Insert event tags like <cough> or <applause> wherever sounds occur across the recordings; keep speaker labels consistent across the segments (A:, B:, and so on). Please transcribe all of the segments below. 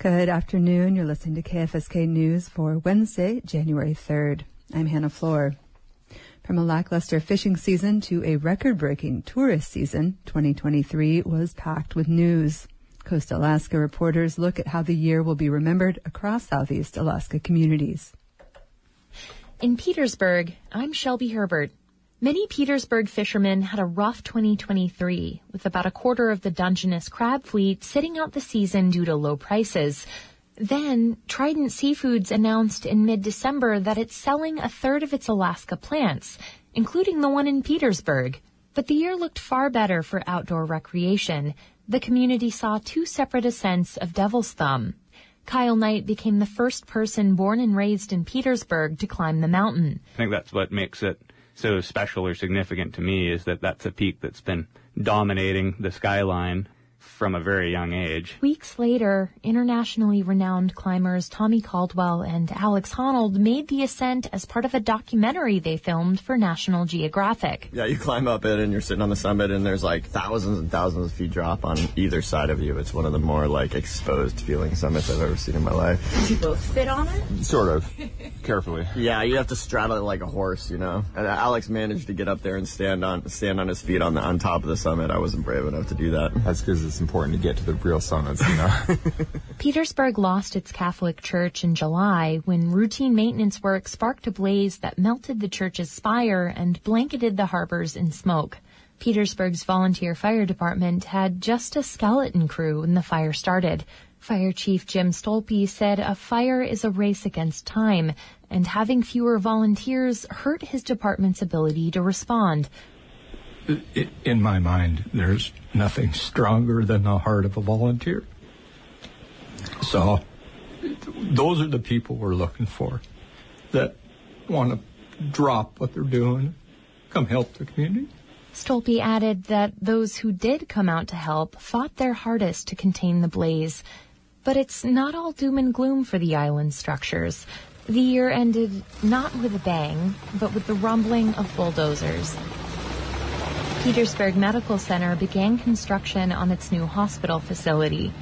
A: Good afternoon. You're listening to KFSK News for Wednesday, January 3rd. I'm Hannah Floor. From a lackluster fishing season to a record-breaking tourist season, 2023 was packed with news. Coast Alaska reporters look at how the year will be remembered across Southeast Alaska communities.
B: In Petersburg, I'm Shelby Herbert. Many Petersburg fishermen had a rough 2023, with about a quarter of the Dungeness crab fleet sitting out the season due to low prices. Then, Trident Seafoods announced in mid-December that it's selling a third of its Alaska plants, including the one in Petersburg. But the year looked far better for outdoor recreation. The community saw two separate ascents of Devil's Thumb. Kyle Knight became the first person born and raised in Petersburg to climb the mountain.
C: I think that's what makes it so special or significant to me is that that's a peak that's been dominating the skyline from a very young age.
B: Weeks later, internationally renowned climbers Tommy Caldwell and Alex Honnold made the ascent as part of a documentary they filmed for National Geographic.
D: Yeah, you climb up it and you're sitting on the summit and there's like thousands and thousands of feet drop on either side of you. It's one of the more like exposed feeling summits I've ever seen in my life.
E: Did you both fit on it?
F: Sort of. <laughs> Carefully.
D: Yeah, you have to straddle it like a horse, you know. And Alex managed to get up there and stand on stand on his feet on the on top of the summit. I wasn't brave enough to do that.
F: That's because it's important to get to the real summits, you know. <laughs>
B: Petersburg lost its Catholic church in July when routine maintenance work sparked a blaze that melted the church's spire and blanketed the harbors in smoke. Petersburg's volunteer fire department had just a skeleton crew when the fire started. Fire Chief Jim Stolpe said a fire is a race against time, and having fewer volunteers hurt his department's ability to respond.
G: In my mind, there's nothing stronger than the heart of a volunteer. So, those are the people we're looking for that want to drop what they're doing, come help the community.
B: Stolpe added that those who did come out to help fought their hardest to contain the blaze. But it's not all doom and gloom for the island structures. The year ended not with a bang, but with the rumbling of bulldozers. Petersburg Medical Center began construction on its new hospital facility.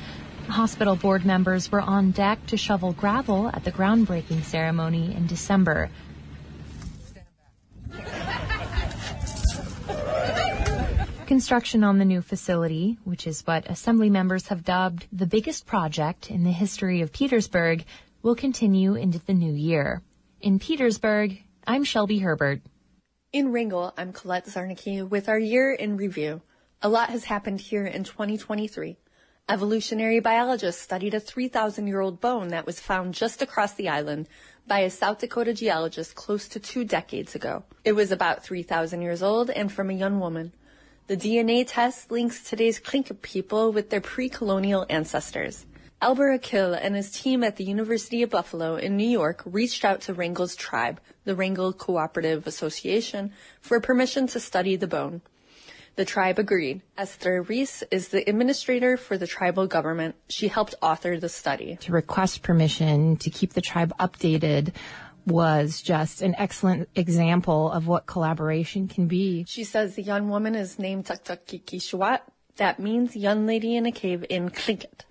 B: Hospital board members were on deck to shovel gravel at the groundbreaking ceremony in December. Construction on the new facility, which is what assembly members have dubbed the biggest project in the history of Petersburg, will continue into the new year. In Petersburg, I'm Shelby Herbert.
H: In Wrangell, I'm Colette Zarnicki with our year in review. A lot has happened here in 2023. Evolutionary biologists studied a 3,000 year old bone that was found just across the island by a South Dakota geologist close to two decades ago. It was about 3,000 years old and from a young woman. The DNA test links today's Tlingit people with their pre-colonial ancestors. Albert Aqil and his team at the University of Buffalo in New York reached out to Wrangell's tribe, the Wrangell Cooperative Association, for permission to study the bone. The tribe agreed. Esther Reese is the administrator for the tribal government. She helped author the study.
I: To request permission to keep the tribe updated was just an excellent example of what collaboration can be.
H: She says the young woman is named Taktakikishwat. That means young lady in a cave in Tlingit.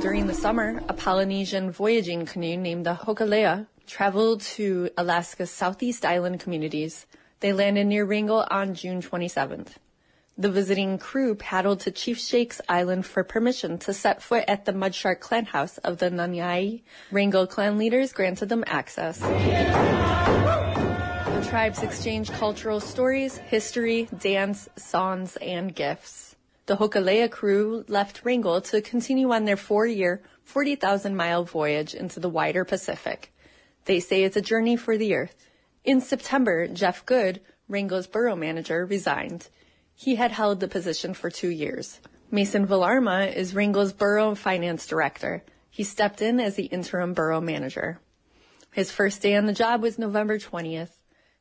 H: During the summer, a Polynesian voyaging canoe named the Hokulea traveled to Alaska's southeast island communities. They landed near Wrangell on June 27th. The visiting crew paddled to Chief Shake's Island for permission to set foot at the Mudshark clan house of the Nanyai. Wrangell clan leaders granted them access. Tribes exchange cultural stories, history, dance, songs, and gifts. The Hokulea crew left Wrangell to continue on their four-year, 40,000 mile voyage into the wider Pacific. They say it's a journey for the earth. In September, Jeff Good, Wrangell's borough manager, resigned. He had held the position for two years. Mason Villarma is Wrangell's borough finance director. He stepped in as the interim borough manager. His first day on the job was November 20th.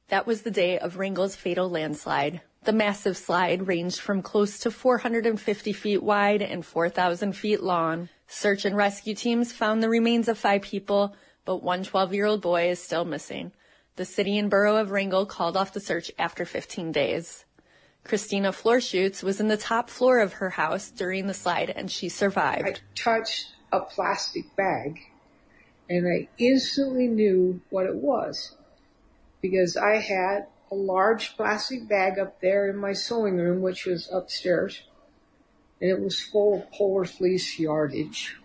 H: That was the day of Wrangell's fatal landslide. The massive slide ranged from close to 450 feet wide and 4,000 feet long. Search and rescue teams found the remains of five people, but one 12-year-old boy is still missing. The city and borough of Wrangell called off the search after 15 days. Christina Florschutz was in the top floor of her house during the slide and she survived.
E: I touched a plastic bag and I instantly knew what it was because I had a large plastic bag up there in my sewing room, which was upstairs, and it was full of polar fleece yardage.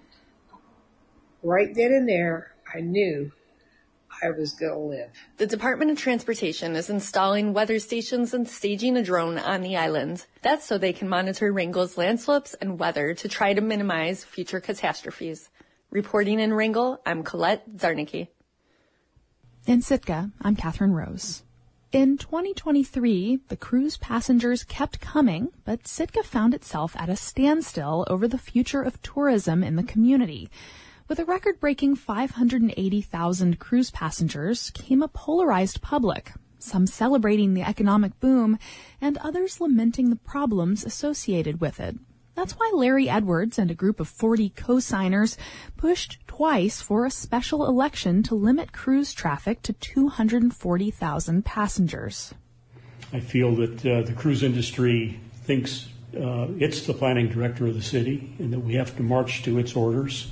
E: Right then and there, I knew I was going to live.
H: The Department of Transportation is installing weather stations and staging a drone on the island. That's so they can monitor Wrangell's landslips and weather to try to minimize future catastrophes. Reporting in Wrangell, I'm Colette Zarnicki.
J: In Sitka, I'm Catherine Rose. In 2023, the cruise passengers kept coming, but Sitka found itself at a standstill over the future of tourism in the community. With a record breaking 580,000 cruise passengers came a polarized public, some celebrating the economic boom and others lamenting the problems associated with it. That's why Larry Edwards and a group of 40 co-signers pushed twice for a special election to limit cruise traffic to 240,000 passengers.
K: I feel that uh, the cruise industry thinks uh, it's the planning director of the city and that we have to march to its orders.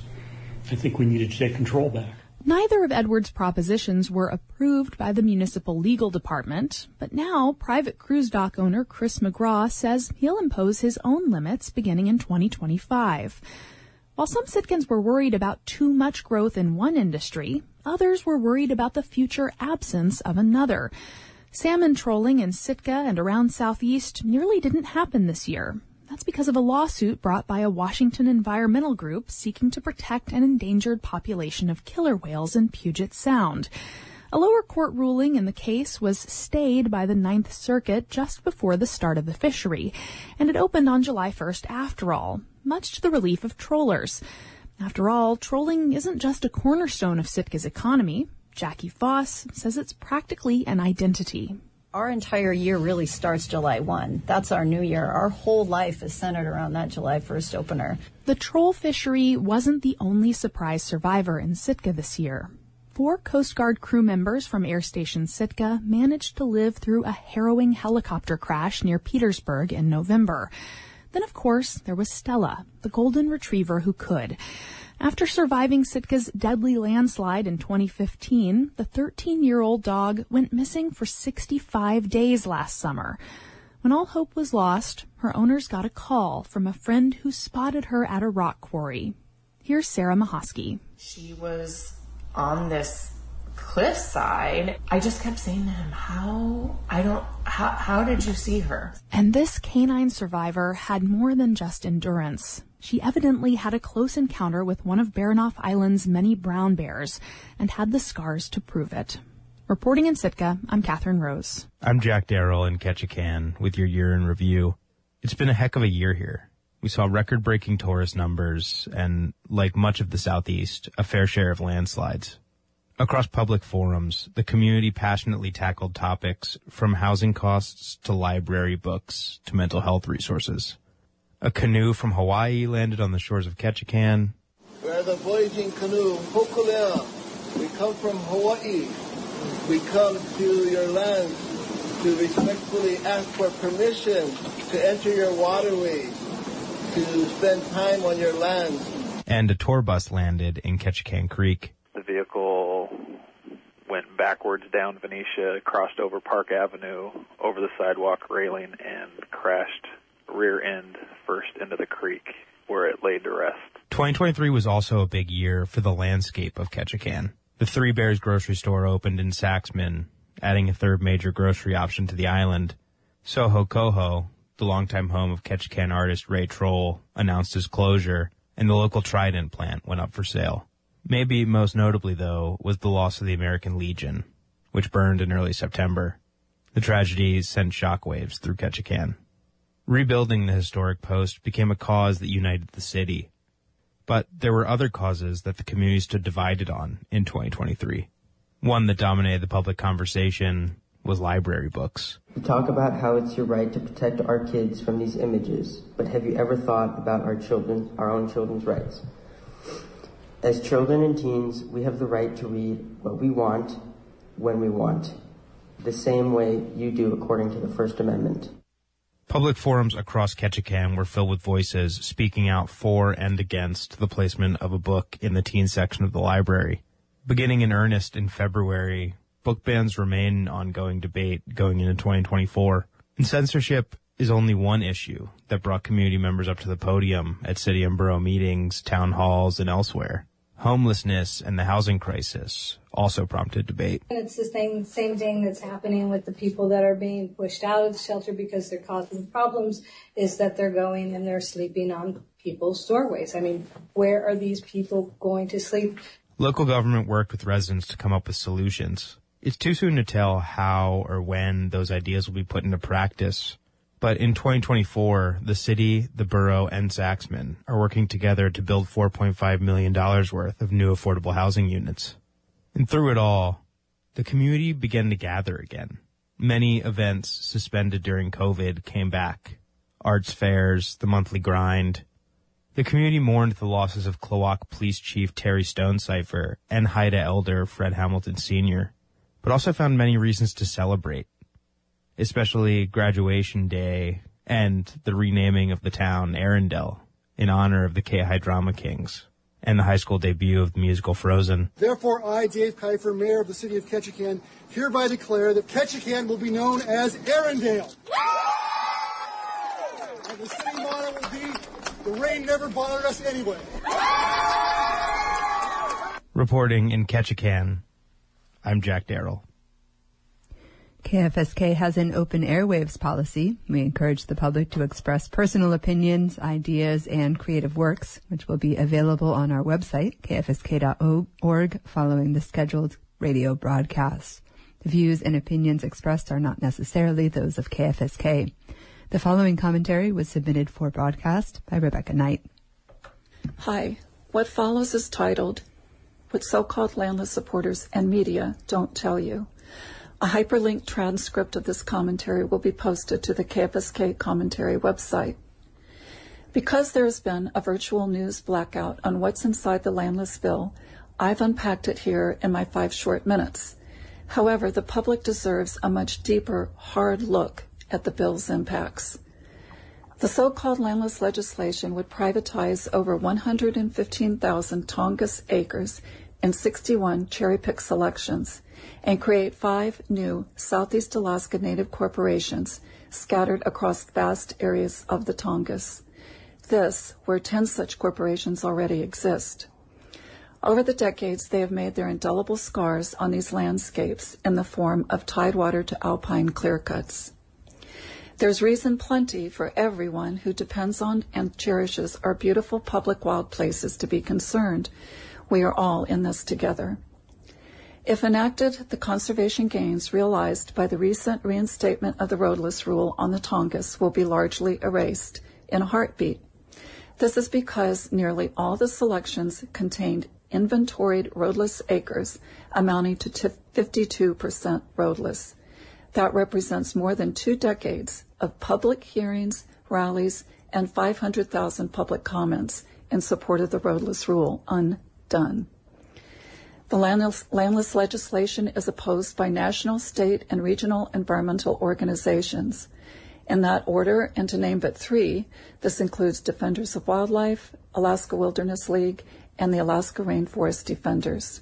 K: I think we needed to take control back.
J: Neither of Edwards' propositions were approved by the municipal legal department, but now private cruise dock owner Chris McGraw says he'll impose his own limits beginning in 2025. While some Sitkans were worried about too much growth in one industry, others were worried about the future absence of another. Salmon trolling in Sitka and around Southeast nearly didn't happen this year, that's because of a lawsuit brought by a Washington environmental group seeking to protect an endangered population of killer whales in Puget Sound. A lower court ruling in the case was stayed by the Ninth Circuit just before the start of the fishery, and it opened on July 1st after all, much to the relief of trollers. After all, trolling isn't just a cornerstone of Sitka's economy. Jackie Foss says it's practically an identity
L: our entire year really starts July 1. That's our new year. Our whole life is centered around that July 1st opener.
J: The troll fishery wasn't the only surprise survivor in Sitka this year. Four Coast Guard crew members from Air Station Sitka managed to live through a harrowing helicopter crash near Petersburg in November. Then, of course, there was Stella, the golden retriever who could. After surviving Sitka's deadly landslide in 2015, the 13 year old dog went missing for 65 days last summer. When all hope was lost, her owners got a call from a friend who spotted her at a rock quarry. Here's Sarah Mahosky.
M: She was on this cliffside. I just kept saying to him, How, I don't, how, how did you see her?
J: And this canine survivor had more than just endurance. She evidently had a close encounter with one of Baranof Island's many brown bears and had the scars to prove it. Reporting in Sitka, I'm Catherine Rose.
N: I'm Jack Darrell in Ketchikan with your year in review. It's been a heck of a year here. We saw record breaking tourist numbers and, like much of the Southeast, a fair share of landslides. Across public forums, the community passionately tackled topics from housing costs to library books to mental health resources. A canoe from Hawaii landed on the shores of Ketchikan.
O: We are the voyaging canoe, Hokulea. We come from Hawaii. We come to your land to respectfully ask for permission to enter your waterways, to spend time on your land.
N: And a tour bus landed in Ketchikan Creek.
P: The vehicle went backwards down Venetia, crossed over Park Avenue, over the sidewalk railing, and crashed rear end first into the creek where it laid to rest.
N: 2023 was also a big year for the landscape of Ketchikan. The Three Bears grocery store opened in Saxman, adding a third major grocery option to the island. Soho Coho, the longtime home of Ketchikan artist Ray Troll, announced his closure, and the local Trident plant went up for sale. Maybe most notably, though, was the loss of the American Legion, which burned in early September. The tragedy sent shockwaves through Ketchikan. Rebuilding the historic post became a cause that united the city. But there were other causes that the community stood divided on in 2023. One that dominated the public conversation was library books.
Q: You talk about how it's your right to protect our kids from these images, but have you ever thought about our children, our own children's rights? As children and teens, we have the right to read what we want, when we want, the same way you do according to the First Amendment.
N: Public forums across Ketchikan were filled with voices speaking out for and against the placement of a book in the teen section of the library. Beginning in earnest in February, book bans remain an ongoing debate going into 2024. And censorship is only one issue that brought community members up to the podium at city and borough meetings, town halls, and elsewhere. Homelessness and the housing crisis also prompted debate.
R: And it's the same same thing that's happening with the people that are being pushed out of the shelter because they're causing problems is that they're going and they're sleeping on people's doorways. I mean, where are these people going to sleep?
N: Local government worked with residents to come up with solutions. It's too soon to tell how or when those ideas will be put into practice. But in 2024, the city, the borough, and Saxman are working together to build $4.5 million worth of new affordable housing units. And through it all, the community began to gather again. Many events suspended during COVID came back. Arts fairs, the monthly grind. The community mourned the losses of Klawock Police Chief Terry Stonecipher and Haida Elder Fred Hamilton Sr., but also found many reasons to celebrate especially graduation day and the renaming of the town Arendelle in honor of the K-High Drama Kings and the high school debut of the musical Frozen.
S: Therefore, I, Dave Kiffer, Mayor of the City of Ketchikan, hereby declare that Ketchikan will be known as Arendelle. <laughs> and the city motto will be, the rain never bothered us anyway.
N: Reporting in Ketchikan, I'm Jack Darrell.
A: KFSK has an open airwaves policy. We encourage the public to express personal opinions, ideas, and creative works, which will be available on our website, kfsk.org, following the scheduled radio broadcast. The views and opinions expressed are not necessarily those of KFSK. The following commentary was submitted for broadcast by Rebecca Knight.
T: Hi. What follows is titled, What So-Called Landless Supporters and Media Don't Tell You. A hyperlinked transcript of this commentary will be posted to the KFSK commentary website. Because there has been a virtual news blackout on what's inside the landless bill, I've unpacked it here in my five short minutes. However, the public deserves a much deeper, hard look at the bill's impacts. The so-called landless legislation would privatize over 115,000 Tongass acres in 61 cherry-pick selections and create five new Southeast Alaska Native corporations scattered across vast areas of the Tongass. This, where 10 such corporations already exist. Over the decades, they have made their indelible scars on these landscapes in the form of tidewater to alpine clearcuts. There's reason plenty for everyone who depends on and cherishes our beautiful public wild places to be concerned. We are all in this together. If enacted, the conservation gains realized by the recent reinstatement of the roadless rule on the Tongass will be largely erased in a heartbeat. This is because nearly all the selections contained inventoried roadless acres amounting to 52% roadless. That represents more than two decades of public hearings, rallies, and 500,000 public comments in support of the roadless rule undone. The landless, landless, legislation is opposed by national, state, and regional environmental organizations. In that order, and to name but three, this includes Defenders of Wildlife, Alaska Wilderness League, and the Alaska Rainforest Defenders.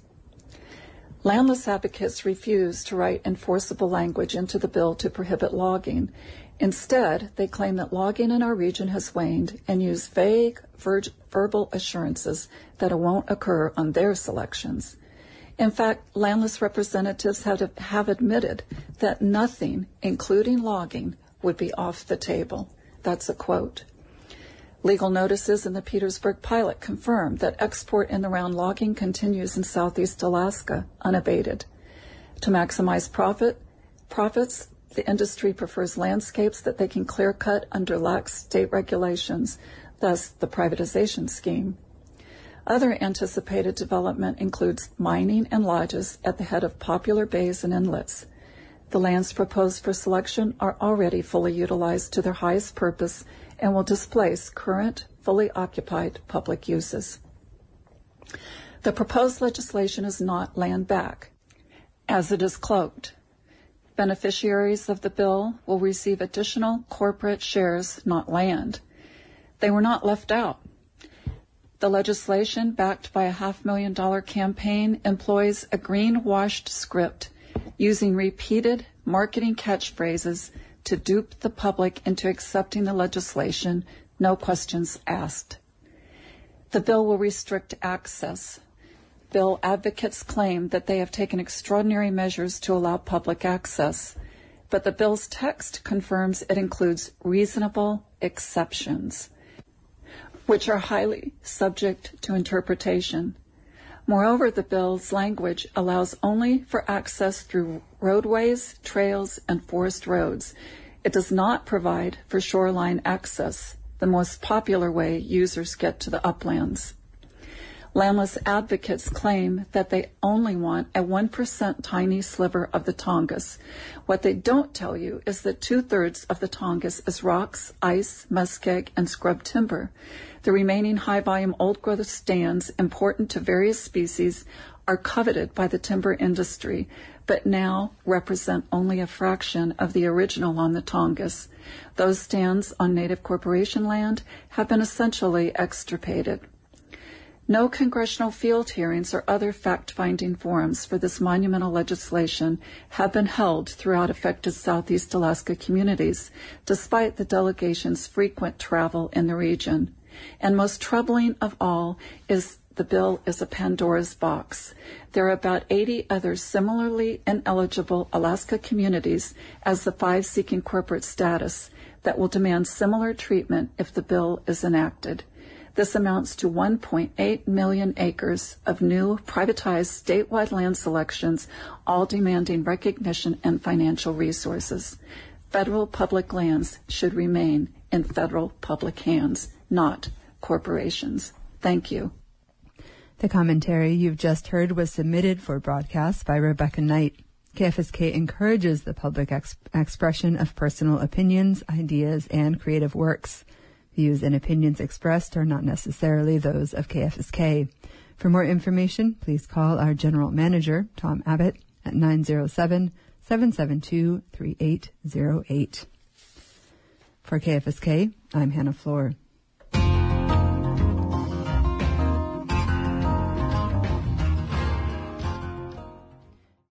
T: Landless advocates refuse to write enforceable language into the bill to prohibit logging. Instead, they claim that logging in our region has waned and use vague ver- verbal assurances that it won't occur on their selections. In fact, landless representatives have, have admitted that nothing, including logging, would be off the table. That's a quote. Legal notices in the Petersburg pilot confirm that export in the round logging continues in southeast Alaska unabated. To maximize profit, profits, the industry prefers landscapes that they can clear cut under lax state regulations, thus the privatization scheme. Other anticipated development includes mining and lodges at the head of popular bays and inlets. The lands proposed for selection are already fully utilized to their highest purpose and will displace current fully occupied public uses. The proposed legislation is not land back, as it is cloaked. Beneficiaries of the bill will receive additional corporate shares, not land. They were not left out. The legislation, backed by a half million dollar campaign, employs a green-washed script using repeated marketing catchphrases to dupe the public into accepting the legislation, no questions asked. The bill will restrict access. Bill advocates claim that they have taken extraordinary measures to allow public access, but the bill's text confirms it includes reasonable exceptions, which are highly subject to interpretation. Moreover, the bill's language allows only for access through roadways, trails, and forest roads. It does not provide for shoreline access, the most popular way users get to the uplands. Landless advocates claim that they only want a 1% tiny sliver of the Tongass. What they don't tell you is that two thirds of the Tongass is rocks, ice, muskeg, and scrub timber. The remaining high volume old growth stands important to various species are coveted by the timber industry, but now represent only a fraction of the original on the Tongass. Those stands on native corporation land have been essentially extirpated. No congressional field hearings or other fact-finding forums for this monumental legislation have been held throughout affected Southeast Alaska communities, despite the delegation's frequent travel in the region. And most troubling of all is the bill is a Pandora's box. There are about 80 other similarly ineligible Alaska communities as the five seeking corporate status that will demand similar treatment if the bill is enacted. This amounts to 1.8 million acres of new privatized statewide land selections, all demanding recognition and financial resources. Federal public lands should remain in federal public hands, not corporations. Thank you.
A: The commentary you've just heard was submitted for broadcast by Rebecca Knight. KFSK encourages the public ex- expression of personal opinions, ideas, and creative works. Views and opinions expressed are not necessarily those of KFSK. For more information, please call our General Manager, Tom Abbott, at 907 772 3808. For KFSK, I'm Hannah Floor.